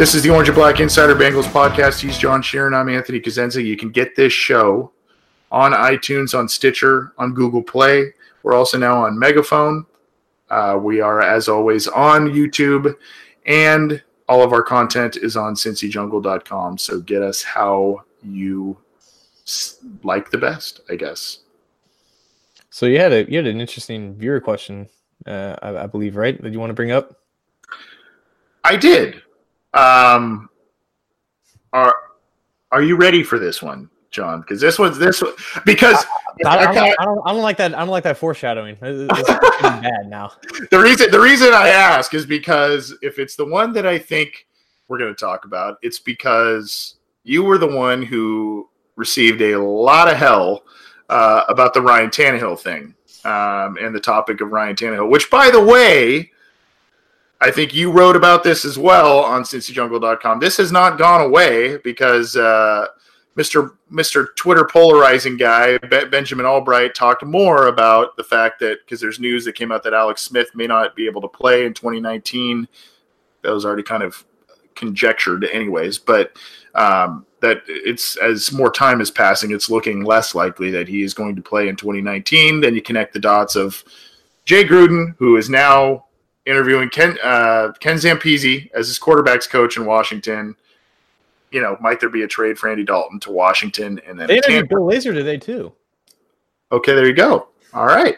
This is the Orange and Black Insider Bengals podcast. He's John Sheeran. I'm Anthony Cosenza. You can get this show on iTunes, on Stitcher, on Google Play. We're also now on Megaphone. Uh, we are, as always, on YouTube, and all of our content is on cincyjungle.com. So get us how you like the best, I guess. So you had a you had an interesting viewer question, uh, I, I believe, right? That you want to bring up? I did. Um, are are you ready for this one, John? Because this one's this one because I, I, I don't, kinda- I, don't, I don't like that. I don't like that foreshadowing. Is getting bad now. the reason the reason I ask is because if it's the one that I think we're going to talk about, it's because you were the one who received a lot of hell uh, about the Ryan Tannehill thing um, and the topic of Ryan Tannehill. Which, by the way, I think you wrote about this as well on CincyJungle.com. This has not gone away because uh, Mr. Mr. Twitter polarizing guy Be- Benjamin Albright talked more about the fact that because there's news that came out that Alex Smith may not be able to play in 2019. That was already kind of conjectured, anyways. But um, that it's as more time is passing, it's looking less likely that he is going to play in 2019. Then you connect the dots of Jay Gruden, who is now interviewing Ken uh, Ken Zampese as his quarterbacks coach in Washington. You know, might there be a trade for Andy Dalton to Washington and then They interviewed Bill Lazor today too. Okay, there you go. All right.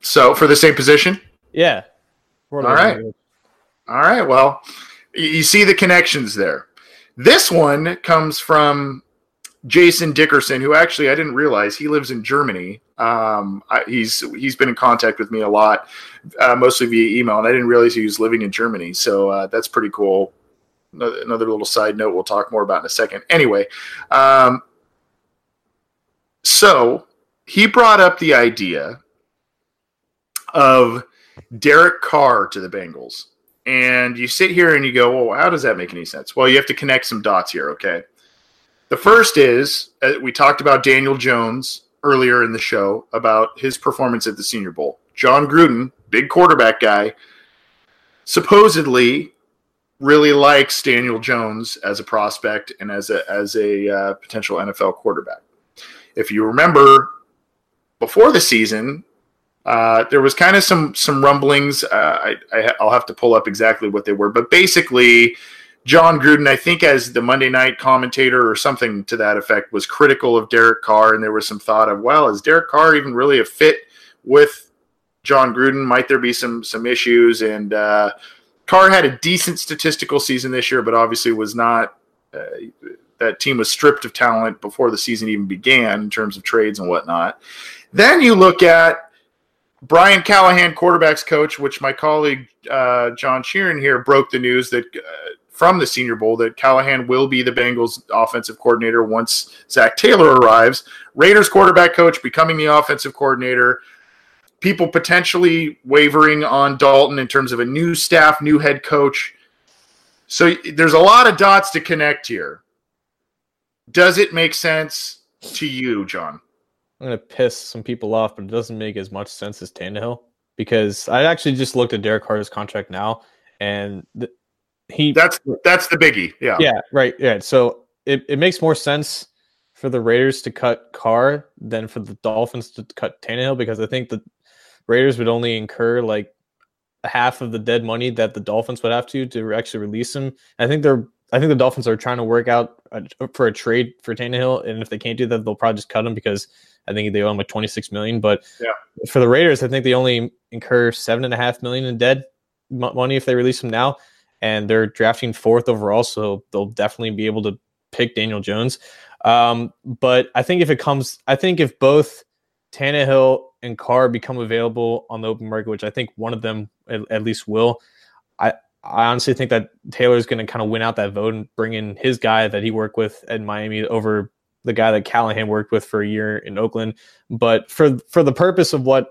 So for the same position. Yeah. All right. All right. Well, you see the connections there. This one comes from Jason Dickerson, who actually I didn't realize he lives in Germany. Um, I, he's he's been in contact with me a lot, uh, mostly via email, and I didn't realize he was living in Germany. So uh, that's pretty cool. Another, little side note we'll talk more about in a second. Anyway, um, so he brought up the idea of Derek Carr to the Bengals. And you sit here and you go, well, how does that make any sense? Well, you have to connect some dots here, okay? The first is uh, we talked about Daniel Jones earlier in the show about his performance at the Senior Bowl. Jon Gruden, big quarterback guy, supposedly really likes Daniel Jones as a prospect and as a as a uh, potential NFL quarterback. If you remember, before the season, uh, there was kind of some some rumblings. Uh, I, I I'll have to pull up exactly what they were, but basically, Jon Gruden, I think, as the Monday night commentator or something to that effect, was critical of Derek Carr, and there was some thought of, well, is Derek Carr even really a fit with Jon Gruden? Might there be some some issues? And uh, Carr had a decent statistical season this year, but obviously was not. Uh, that team was stripped of talent before the season even began in terms of trades and whatnot. Then you look at Brian Callahan, quarterbacks coach, which my colleague uh, John Sheeran here broke the news that uh, from the Senior Bowl that Callahan will be the Bengals offensive coordinator once Zac Taylor arrives. Raiders quarterback coach becoming the offensive coordinator. People potentially wavering on Dalton in terms of a new staff, new head coach. So there's a lot of dots to connect here. Does it make sense to you, John? I'm gonna piss some people off, but it doesn't make as much sense as Tannehill because I actually just looked at Derek Carter's contract now, and th- he that's that's the biggie. Yeah, yeah, right, yeah. So it, it makes more sense for the Raiders to cut Carr than for the Dolphins to cut Tannehill because I think the Raiders would only incur like half of the dead money that the Dolphins would have to to actually release him. I think they're I think the Dolphins are trying to work out a, for a trade for Tannehill, and if they can't do that, they'll probably just cut him because I think they owe him like twenty six million. But yeah. for the Raiders, I think they only incur seven and a half million in dead money if they release him now, and they're drafting fourth overall, so they'll definitely be able to pick Daniel Jones. Um, but I think if it comes, I think if both Tannehill and Carr become available on the open market, which I think one of them at, at least will, I I honestly think that Taylor's going to kind of win out that vote and bring in his guy that he worked with at Miami over the guy that Callahan worked with for a year in Oakland. But for for the purpose of what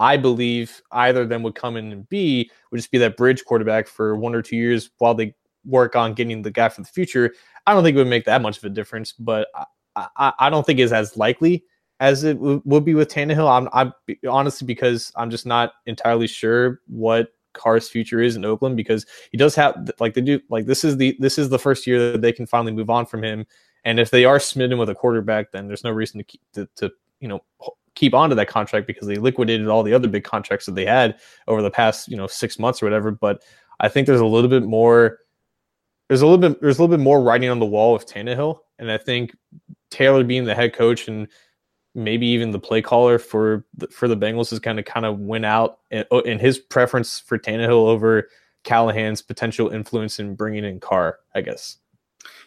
I believe either of them would come in and be would just be that bridge quarterback for one or two years while they work on getting the guy for the future. I don't think it would make that much of a difference, but I, I, I don't think it's as likely as it w- would be with Tannehill. I'm, I'm honestly because I'm just not entirely sure what Carr's future is in Oakland because he does have like they do like this is the this is the first year that they can finally move on from him. And if they are smitten with a quarterback, then there's no reason to keep to, to you know keep on to that contract because they liquidated all the other big contracts that they had over the past you know six months or whatever. But I think there's a little bit more there's a little bit there's a little bit more writing on the wall with Tannehill, and I think Taylor being the head coach and maybe even the play caller for the, for the Bengals is kind of kind of went out in, in his preference for Tannehill over Callahan's potential influence in bringing in Carr, I guess.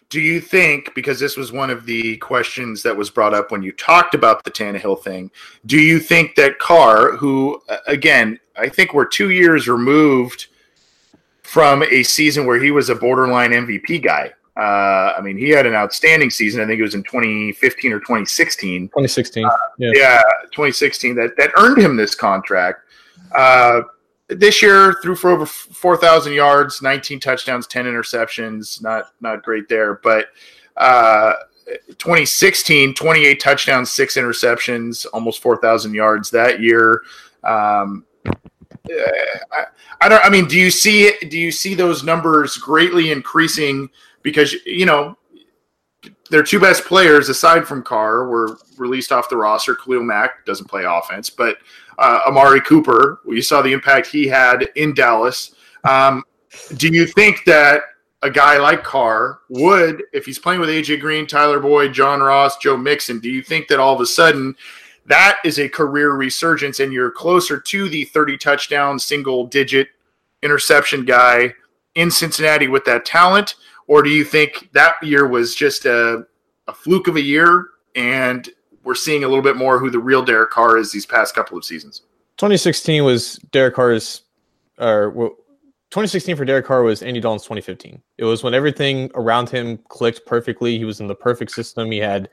Do you think, because this was one of the questions that was brought up when you talked about the Tannehill thing, do you think that Carr, who, again, I think we're two years removed from a season where he was a borderline MVP guy. Uh, I mean, he had an outstanding season. I think it was in 2015 or 2016. 2016. Uh, yeah. yeah. 2016. That that earned him this contract. Uh, this year, threw for over 4,000 yards, 19 touchdowns, 10 interceptions. Not not great there, but. Uh, 2016, 28 touchdowns, six interceptions, almost 4,000 yards that year. Um, I, I don't. I mean, do you see it? Do you see those numbers greatly increasing because you know their two best players aside from Carr were released off the roster. Khalil Mack doesn't play offense, but uh, Amari Cooper, you saw the impact he had in Dallas. Um, do you think that a guy like Carr would, if he's playing with AJ Green, Tyler Boyd, John Ross, Joe Mixon, do you think that all of a sudden that is a career resurgence and you're closer to the 30 touchdown single digit interception guy in Cincinnati with that talent? Or do you think that year was just a, a fluke of a year and we're seeing a little bit more who the real Derek Carr is these past couple of seasons? 2016 was Derek Carr's, or 2016 for Derek Carr was Andy Dalton's 2015. It was when everything around him clicked perfectly. He was in the perfect system. He had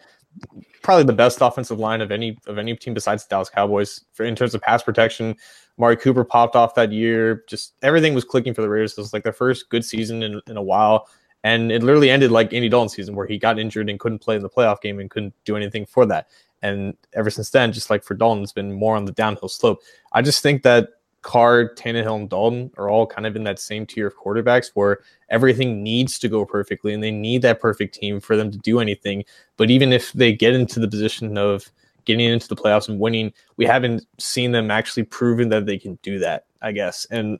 probably the best offensive line of any of any team besides the Dallas Cowboys for in terms of pass protection. Mari Cooper popped off that year. Just everything was clicking for the Raiders. It was like their first good season in, in a while. And it literally ended like Andy Dalton's season where he got injured and couldn't play in the playoff game and couldn't do anything for that. And ever since then, just like for Dalton, it's been more on the downhill slope. I just think that Carr, Tannehill, and Dalton are all kind of in that same tier of quarterbacks where everything needs to go perfectly and they need that perfect team for them to do anything. But even if they get into the position of getting into the playoffs and winning, we haven't seen them actually proven that they can do that, I guess. And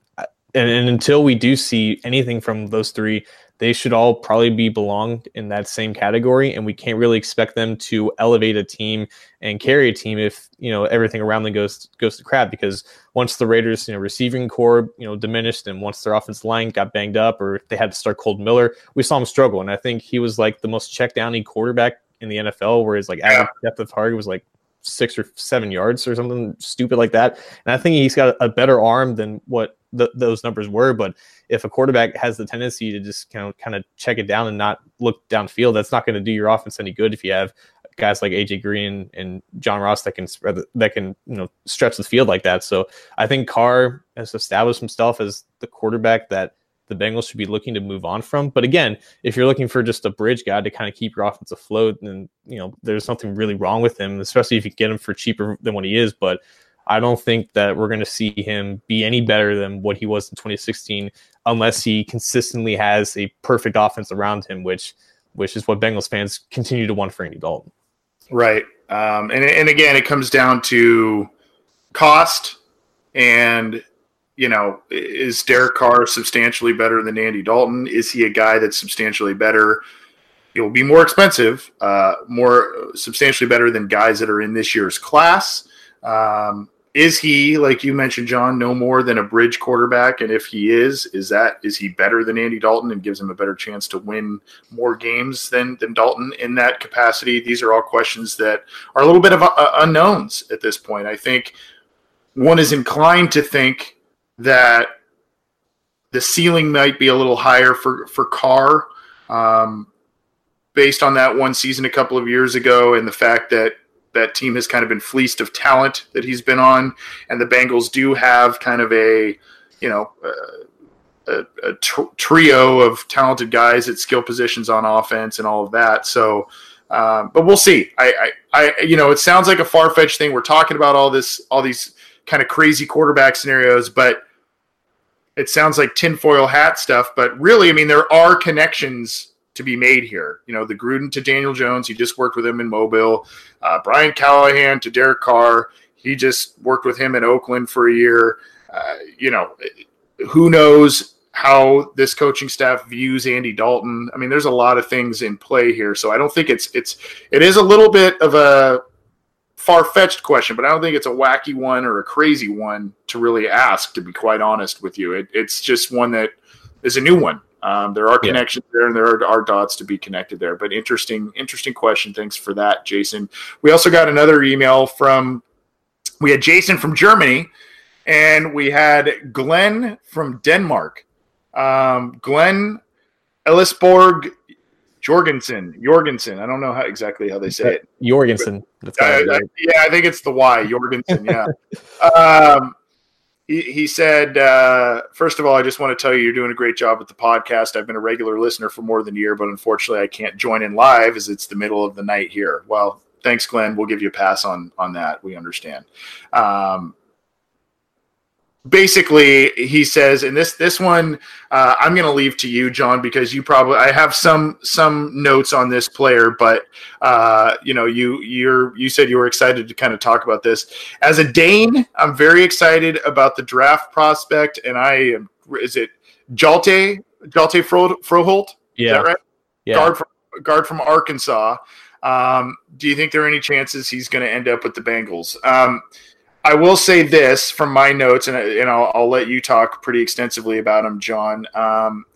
and, and until we do see anything from those three, they should all probably be belonged in that same category and we can't really expect them to elevate a team and carry a team if you know everything around them goes goes to crap because once the Raiders you know receiving corps you know diminished and once their offensive line got banged up or they had to start Kolton Miller we saw him struggle and I think he was like the most check downy quarterback in the NFL where his like average depth of target was like six or seven yards or something stupid like that and I think he's got a better arm than what those numbers were. But if a quarterback has the tendency to just kind of kind of check it down and not look downfield, that's not going to do your offense any good. If you have guys like AJ Green and John Ross that can that can you know stretch the field like that. So I think Carr has established himself as the quarterback that the Bengals should be looking to move on from. But again, if you're looking for just a bridge guy to kind of keep your offense afloat, then you know there's something really wrong with him, especially if you get him for cheaper than what he is. But I don't think that we're going to see him be any better than what he was in 2016 unless he consistently has a perfect offense around him, which which is what Bengals fans continue to want for Andy Dalton. Right. Um, and, and again, it comes down to cost and you know, is Derek Carr substantially better than Andy Dalton? Is he a guy that's substantially better? It will be more expensive, uh, more substantially better than guys that are in this year's class. Um, is he, like you mentioned, John, no more than a bridge quarterback? And if he is, is that is he better than Andy Dalton and gives him a better chance to win more games than than Dalton in that capacity? These are all questions that are a little bit of uh, unknowns at this point. I think one is inclined to think that the ceiling might be a little higher for for Carr, um, based on that one season a couple of years ago, and the fact that that team has kind of been fleeced of talent that he's been on, and the Bengals do have kind of a you know. A, a tr- trio of talented guys at skill positions on offense and all of that. So, um, but we'll see. I, I, I, you know, it sounds like a far fetched thing. We're talking about all this, all these kind of crazy quarterback scenarios, but it sounds like tinfoil hat stuff, but really, I mean, there are connections to be made here. You know, the Gruden to Daniel Jones, he just worked with him in Mobile. Uh, Brian Callahan to Derek Carr, he just worked with him in Oakland for a year. Uh, you know, who knows how this coaching staff views Andy Dalton? I mean, there's a lot of things in play here, so I don't think it's it's it is a little bit of a far fetched question, but I don't think it's a wacky one or a crazy one to really ask, to be quite honest with you. It, it's just one that is a new one. Um, there are yeah. connections there and there are, are, dots to be connected there, but interesting, interesting question. Thanks for that, Jason. We also got another email from, we had Jason from Germany and we had Glenn from Denmark. Um, Glenn Ellisborg Jorgensen, Jorgensen. I don't know how exactly how they say it. Jorgensen. Uh, yeah, I think it's the Y. Jorgensen. Yeah. um, he, he said, uh, first of all, I just want to tell you, you're doing a great job with the podcast. I've been a regular listener for more than a year, but unfortunately, I can't join in live as it's the middle of the night here. Well, thanks, Glenn. We'll give you a pass on on that. We understand. Um, basically he says and this this one uh, i'm going to leave to you john because you probably i have some some notes on this player but uh, you know you you're you said you were excited to kind of talk about this. As a dane i'm very excited about the draft prospect and i am is it jalte? Hjalte Fro, froholdt? Yeah. right? Yeah. Guard from guard from arkansas. Um, do you think there are any chances he's going to end up with the bengals? Um, I will say this from my notes, and, and I'll, I'll, let you talk pretty extensively about him, John. Um,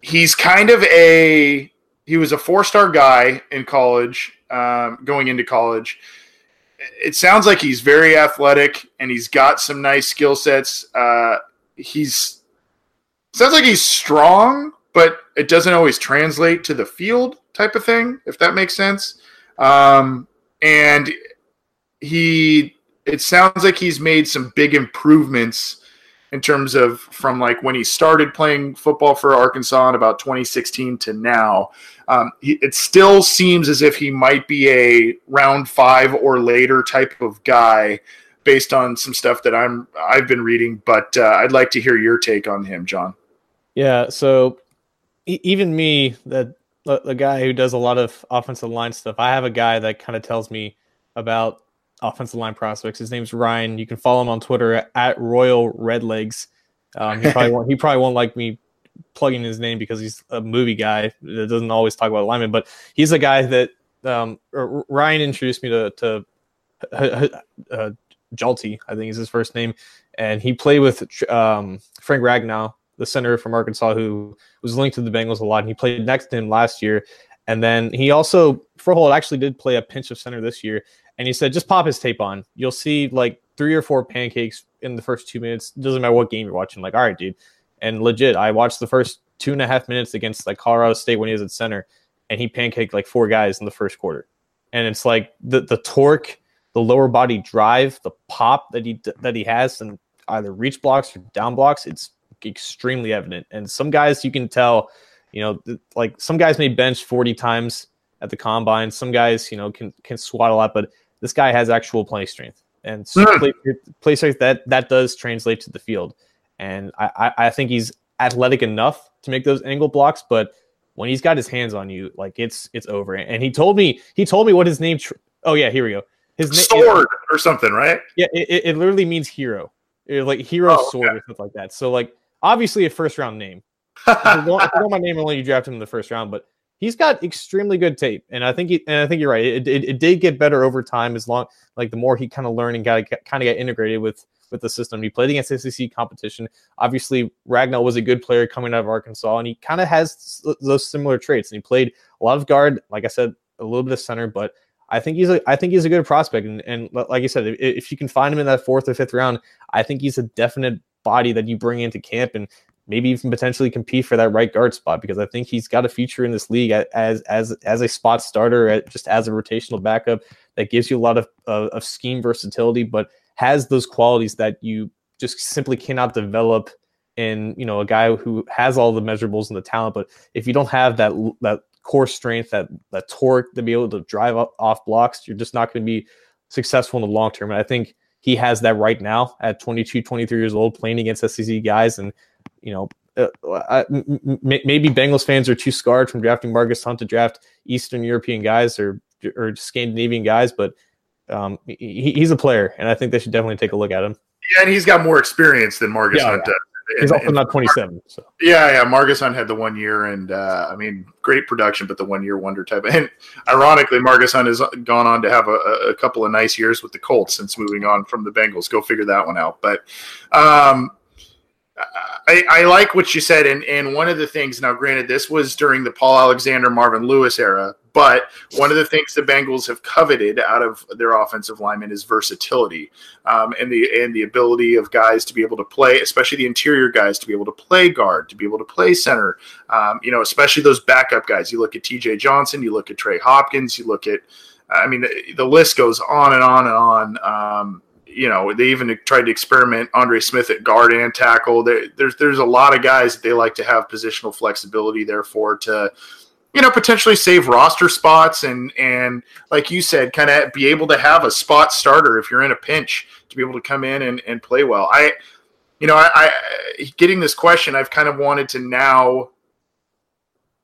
he's kind of a he was a four star guy in college, um, going into college. It sounds like he's very athletic and he's got some nice skill sets. Uh, he's sounds like he's strong, but it doesn't always translate to the field type of thing, if that makes sense. Um, and he it sounds like he's made some big improvements in terms of from like when he started playing football for Arkansas in about 2016 to now. Um, it still seems as if he might be a round five or later type of guy based on some stuff that I'm I've been reading. But uh, I'd like to hear your take on him, John. Yeah. So even me, that the guy who does a lot of offensive line stuff, I have a guy that kind of tells me about offensive line prospects. His name's Ryan. You can follow him on Twitter at Royal Redlegs. Um, he probably won't. He probably won't like me plugging his name because he's a movie guy that doesn't always talk about linemen. But he's a guy that um, Ryan introduced me to to uh, uh, Hjalte, I think is his first name, and he played with um, Frank Ragnow, the center from Arkansas, who was linked to the Bengals a lot. And he played next to him last year, and then he also for Froholdt actually did play a pinch of center this year, and he said just pop his tape on. You'll see like three or four pancakes in the first two minutes. Doesn't matter what game you're watching. Like, all right, dude. And legit, I watched the first two and a half minutes against like Colorado State when he was at center, and he pancaked like four guys in the first quarter. And it's like the the torque, the lower body drive, the pop that he that he has, and either reach blocks or down blocks. It's extremely evident. And some guys you can tell, you know, like some guys may bench 40 times at the combine. Some guys, you know, can can squat a lot, but this guy has actual hmm. play strength. And so play, play strength that that does translate to the field. And I, I, think he's athletic enough to make those angle blocks, but when he's got his hands on you, like it's it's over. And he told me he told me what his name. Tr- oh yeah, here we go. His name Sword or something, right? yeah, it, it- it literally means hero, It, like hero Oh, sword or something like that. So like obviously a first round name. If you want, if you want my name, only you draft him in the first round, but he's got extremely good tape, and I think he, and I think you're right. It, it, it did get better over time as long like the more he kind of learned and got kind of got integrated with with the system. He played against SEC competition. Obviously, Ragnow was a good player coming out of Arkansas, and he kind of has those similar traits. And he played a lot of guard, like I said, a little bit of center, but I think he's a I think he's a good prospect. And, and like you said, if, if you can find him in that fourth or fifth round, I think he's a definite body that you bring into camp and maybe even potentially compete for that right guard spot because I think he's got a future in this league as as as a spot starter, just as a rotational backup that gives you a lot of of, of scheme versatility, but has those qualities that you just simply cannot develop in you know a guy who has all the measurables and the talent, but if you don't have that that core strength, that that torque to be able to drive up off blocks, you're just not going to be successful in the long term. And I think he has that right now at 22, 23 years old, playing against SEC guys. And, you know, uh, I, m- m- maybe Bengals fans are too scarred from drafting Margus Hunt to draft Eastern European guys or, or Scandinavian guys, but um, he, he's a player. And I think they should definitely take a look at him. Yeah, and he's got more experience than Margus Yeah, Hunt yeah. does. He's And- also not 27. So. Yeah, yeah. Margus Hunt had the one year, and uh, I mean, great production, but the one year wonder type. And ironically, Margus Hunt has gone on to have a, a couple of nice years with the Colts since moving on from the Bengals. Go figure that one out. But um, I, I like what you said, and and one of the things. Now, granted, this was during the Paul Alexander, Marvin Lewis era, but one of the things the Bengals have coveted out of their offensive linemen is versatility um, and the and the ability of guys to be able to play, especially the interior guys, to be able to play guard, to be able to play center. Um, you know, especially those backup guys. You look at T.J. Johnson, you look at Trey Hopkins, you look at, I mean, the, the list goes on and on and on. Um, you know, they even tried to experiment Andre Smith at guard and tackle. There, there's there's a lot of guys that they like to have positional flexibility, therefore to you know potentially save roster spots and and like you said kind of be able to have a spot starter if you're in a pinch to be able to come in and, and play well i you know I, I getting this question i've kind of wanted to now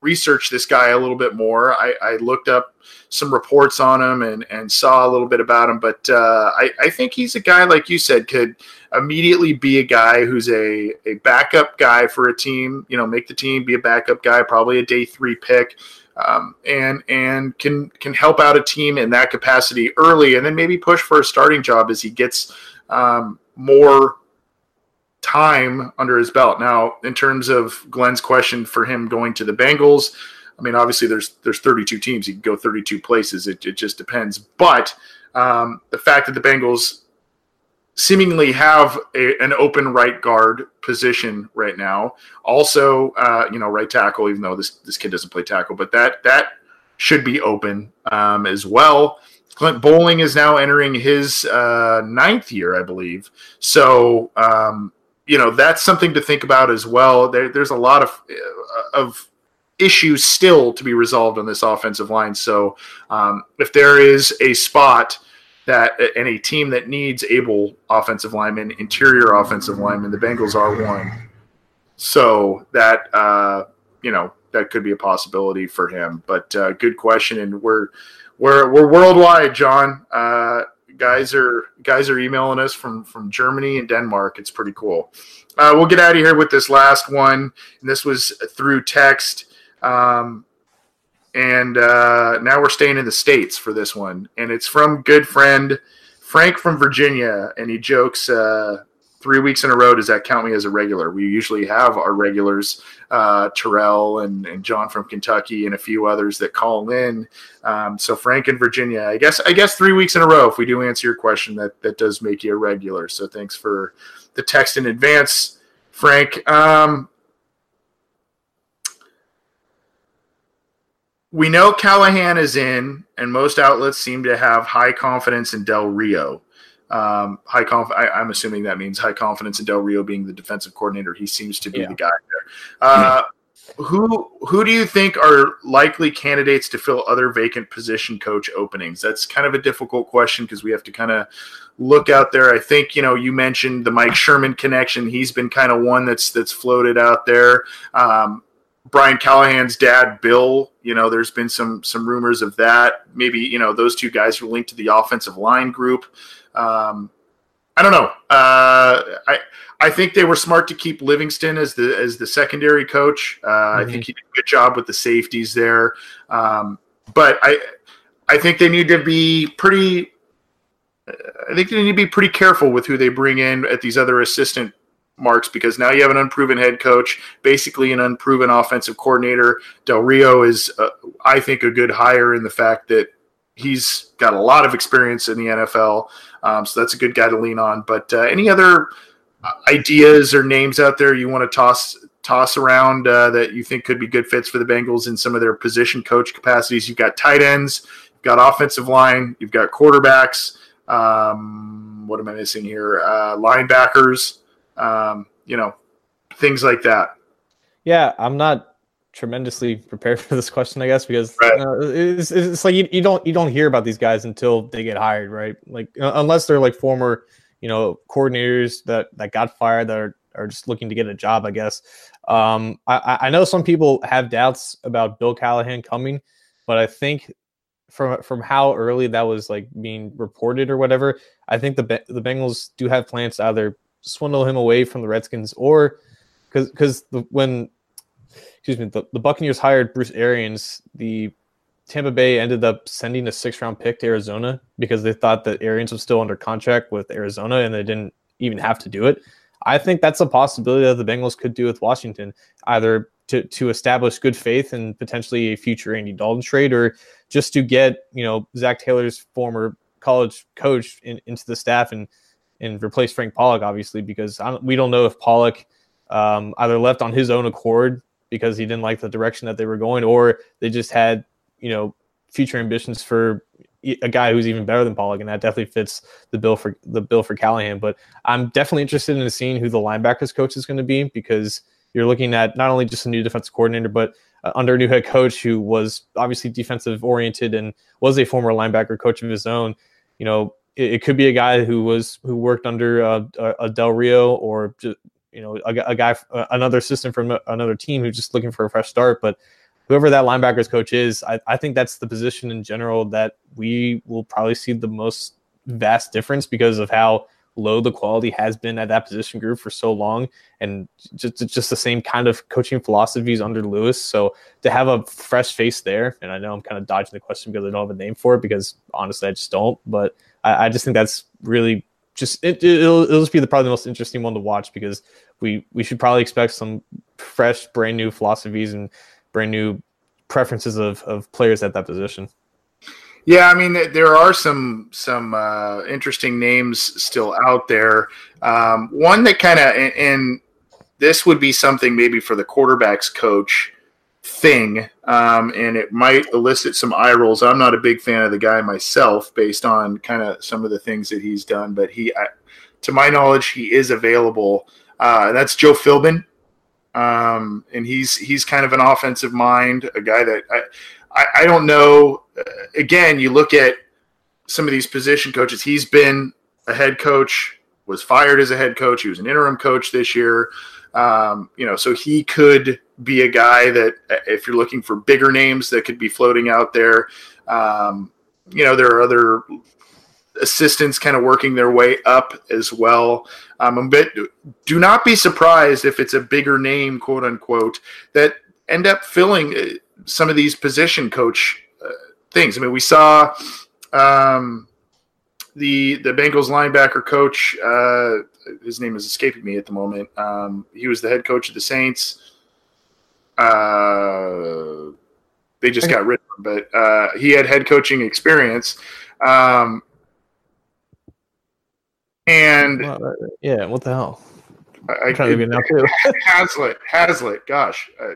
research this guy a little bit more. I, I looked up some reports on him and and saw a little bit about him but uh, I, I think he's a guy like you said could immediately be a guy who's a, a backup guy for a team, you know, make the team, be a backup guy, probably a day three pick, um, and and can can help out a team in that capacity early, and then maybe push for a starting job as he gets um, more time under his belt. Now, in terms of Glenn's question for him going to the Bengals, I mean, obviously there's there's 32 teams. He can go 32 places. It, it just depends. But um, the fact that the Bengals seemingly have a, an open right guard position right now. Also, uh, you know, right tackle, even though this this kid doesn't play tackle, but that that should be open um, as well. Clint Boling is now entering his uh, ninth year, I believe. So, um, you know, that's something to think about as well. There, there's a lot of uh, of issues still to be resolved on this offensive line. So, um, if there is a spot that and a team that needs able offensive linemen, interior offensive linemen, the Bengals are one. So that uh, you know that could be a possibility for him. But uh, good question, and we're we're we're worldwide, John. Uh, guys are guys are emailing us from from Germany and Denmark. It's pretty cool. Uh, we'll get out of here with this last one, and this was through text. Um, and uh, now we're staying in the states for this one, and it's from good friend Frank from Virginia, and he jokes. Uh, Three weeks in a row, does that count me as a regular? We usually have our regulars, uh, Terrell and, and John from Kentucky, and a few others that call in. Um, so Frank in Virginia, I guess. I guess three weeks in a row. If we do answer your question, that that does make you a regular. So thanks for the text in advance, Frank. Um, we know Callahan is in, and most outlets seem to have high confidence in Del Rio. Um, high conf- I, am assuming that means high confidence in Del Rio being the defensive coordinator. He seems to be yeah. the guy there. Uh, who who do you think are likely candidates to fill other vacant position coach openings? That's kind of a difficult question because we have to kind of look out there. I think you know you mentioned the Mike Sherman connection. He's been kind of one that's that's floated out there. Um, Brian Callahan's dad, Bill. You know, there's been some some rumors of that. Maybe you know those two guys are linked to the offensive line group. Um, I don't know. Uh, I I think they were smart to keep Livingston as the as the secondary coach. Uh, mm-hmm. I think he did a good job with the safeties there. Um, but I I think they need to be pretty. I think they need to be pretty careful with who they bring in at these other assistant marks because now you have an unproven head coach, basically an unproven offensive coordinator. Del Rio is, uh, I think, a good hire in the fact that he's got a lot of experience in the NFL, um, so that's a good guy to lean on. But uh, any other ideas or names out there you want to toss toss around uh, that you think could be good fits for the Bengals in some of their position coach capacities? You've got tight ends, you've got offensive line, you've got quarterbacks. Um, what am I missing here? Uh, linebackers um, you know, things like that. Yeah, I'm not tremendously prepared for this question, I guess, because right. uh, it's, it's like you, you don't you don't hear about these guys until they get hired, right? Like uh, unless they're like former, you know, coordinators that that got fired that are, are just looking to get a job, I guess. Um, I, I know some people have doubts about Bill Callahan coming, but I think from from how early that was like being reported or whatever, I think the the Bengals do have plans to either swindle him away from the Redskins, or because because when excuse me the, the Buccaneers hired Bruce Arians, the Tampa Bay ended up sending a six round pick to Arizona because they thought that Arians was still under contract with Arizona and they didn't even have to do it. I think that's a possibility that the Bengals could do with Washington, either to, to establish good faith and potentially a future Andy Dalton trade, or just to get you know Zac Taylor's former college coach in, into the staff and and replace Frank Pollack, obviously, because don't, we don't know if Pollack um, either left on his own accord because he didn't like the direction that they were going, or they just had, you know, future ambitions for a guy who's even better than Pollack, and that definitely fits the bill for the bill for Callahan. But I'm definitely interested in seeing who the linebackers coach is going to be because you're looking at not only just a new defensive coordinator, but uh, under a new head coach who was obviously defensive oriented and was a former linebacker coach of his own. You know, it, it, could be a guy who was who worked under uh, a Del Rio or you know a, a guy uh, another assistant from another team who's just looking for a fresh start. But whoever that linebackers coach is, I, I think that's the position in general that we will probably see the most vast difference because of how low the quality has been at that position group for so long and just just the same kind of coaching philosophies under Lewis. So to have a fresh face there, and I know I'm kind of dodging the question because I don't have a name for it because honestly I just don't, but I, I just think that's really just it, will it'll just be the probably the most interesting one to watch because we we should probably expect some fresh, brand new philosophies and brand new preferences of of players at that position. Yeah, I mean there are some some uh, interesting names still out there. Um, one that kind of and, and this would be something maybe for the quarterbacks coach thing, um, and it might elicit some eye rolls. I'm not a big fan of the guy myself, based on kind of some of the things that he's done, but he, I, to my knowledge, he is available. Uh, that's Joe Philbin, um, and he's he's kind of an offensive mind, a guy that I I, I don't know. Uh, again, you look at some of these position coaches. He's been a head coach, was fired as a head coach. He was an interim coach this year. Um, you know, so he could be a guy that if you're looking for bigger names that could be floating out there, um, you know, there are other assistants kind of working their way up as well. Um, but do not be surprised if it's a bigger name, quote unquote, that end up filling uh, some of these position coach uh, things. I mean, we saw um, the the Bengals linebacker coach. Uh, his name is escaping me at the moment. Um, he was the head coach of the Saints. Uh, they just got rid of him, but uh, he had head coaching experience. Um, and yeah, what the hell? I, am trying to now too. Haslett, Haslett. Gosh, uh,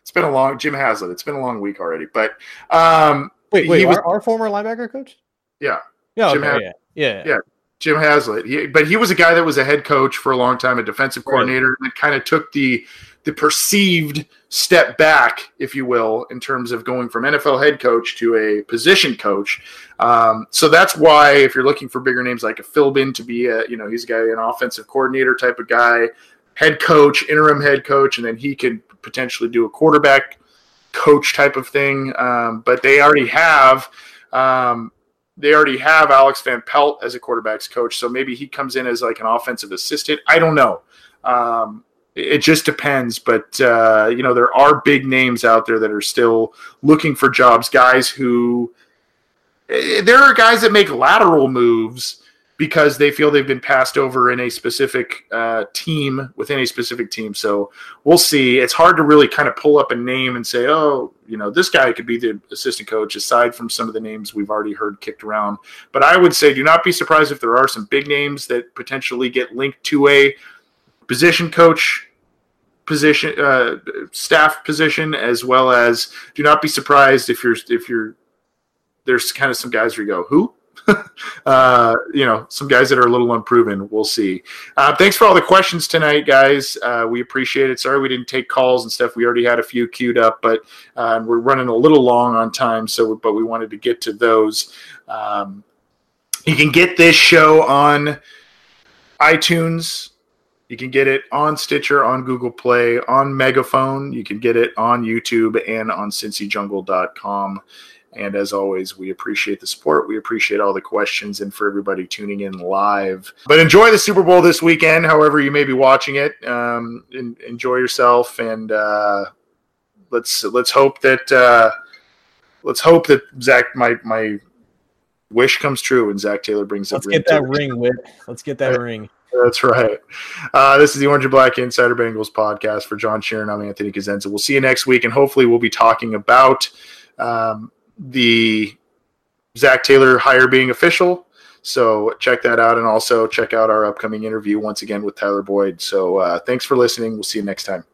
it's been a long Jim Haslett. It's been a long week already. But um, wait, wait, was, our, our, former linebacker coach? Yeah, yeah, okay, yeah, yeah, yeah. Jim Haslett. He, but he was a guy that was a head coach for a long time, a defensive coordinator, right. and kind of took the the perceived step back, if you will, in terms of going from NFL head coach to a position coach. Um, so that's why, if you're looking for bigger names like a Philbin to be a, you know, he's a guy, an offensive coordinator type of guy, head coach, interim head coach, and then he could potentially do a quarterback coach type of thing. Um, but they already have. Um, they already have Alex Van Pelt as a quarterbacks coach, so maybe he comes in as like an offensive assistant. I don't know. Um, it just depends, but uh, you know there are big names out there that are still looking for jobs. Guys who eh, there are guys that make lateral moves because they feel they've been passed over in a specific uh, team within a specific team. So we'll see. It's hard to really kind of pull up a name and say, oh, you know, this guy could be the assistant coach, aside from some of the names we've already heard kicked around. But I would say, do not be surprised if there are some big names that potentially get linked to a position coach position uh, staff position as well as do not be surprised if you're if you're there's kind of some guys where you go who uh, you know, some guys that are a little unproven. We'll see. Uh, thanks for all the questions tonight, guys. Uh, we appreciate it. Sorry we didn't take calls and stuff. We already had a few queued up, but uh, we're running a little long on time. So, but we wanted to get to those. Um, you can get this show on iTunes. You can get it on Stitcher, on Google Play, on Megaphone. You can get it on YouTube and on CincyJungle.com. And as always, we appreciate the support. We appreciate all the questions and for everybody tuning in live. But enjoy the Super Bowl this weekend, however you may be watching it. Um, enjoy yourself, and uh, let's let's hope that uh, let's hope that Zac my my wish comes true and Zac Taylor brings let's get that ring, Whit. Let's get that ring. That's right. Uh, this is the Orange and Black Insider Bengals podcast for John Sheeran. I'm Anthony Cosenza. We'll see you next week, and hopefully, we'll be talking about um, the Zac Taylor hire being official. So check that out, and also check out our upcoming interview once again with Tyler Boyd. So uh, thanks for listening. We'll see you next time.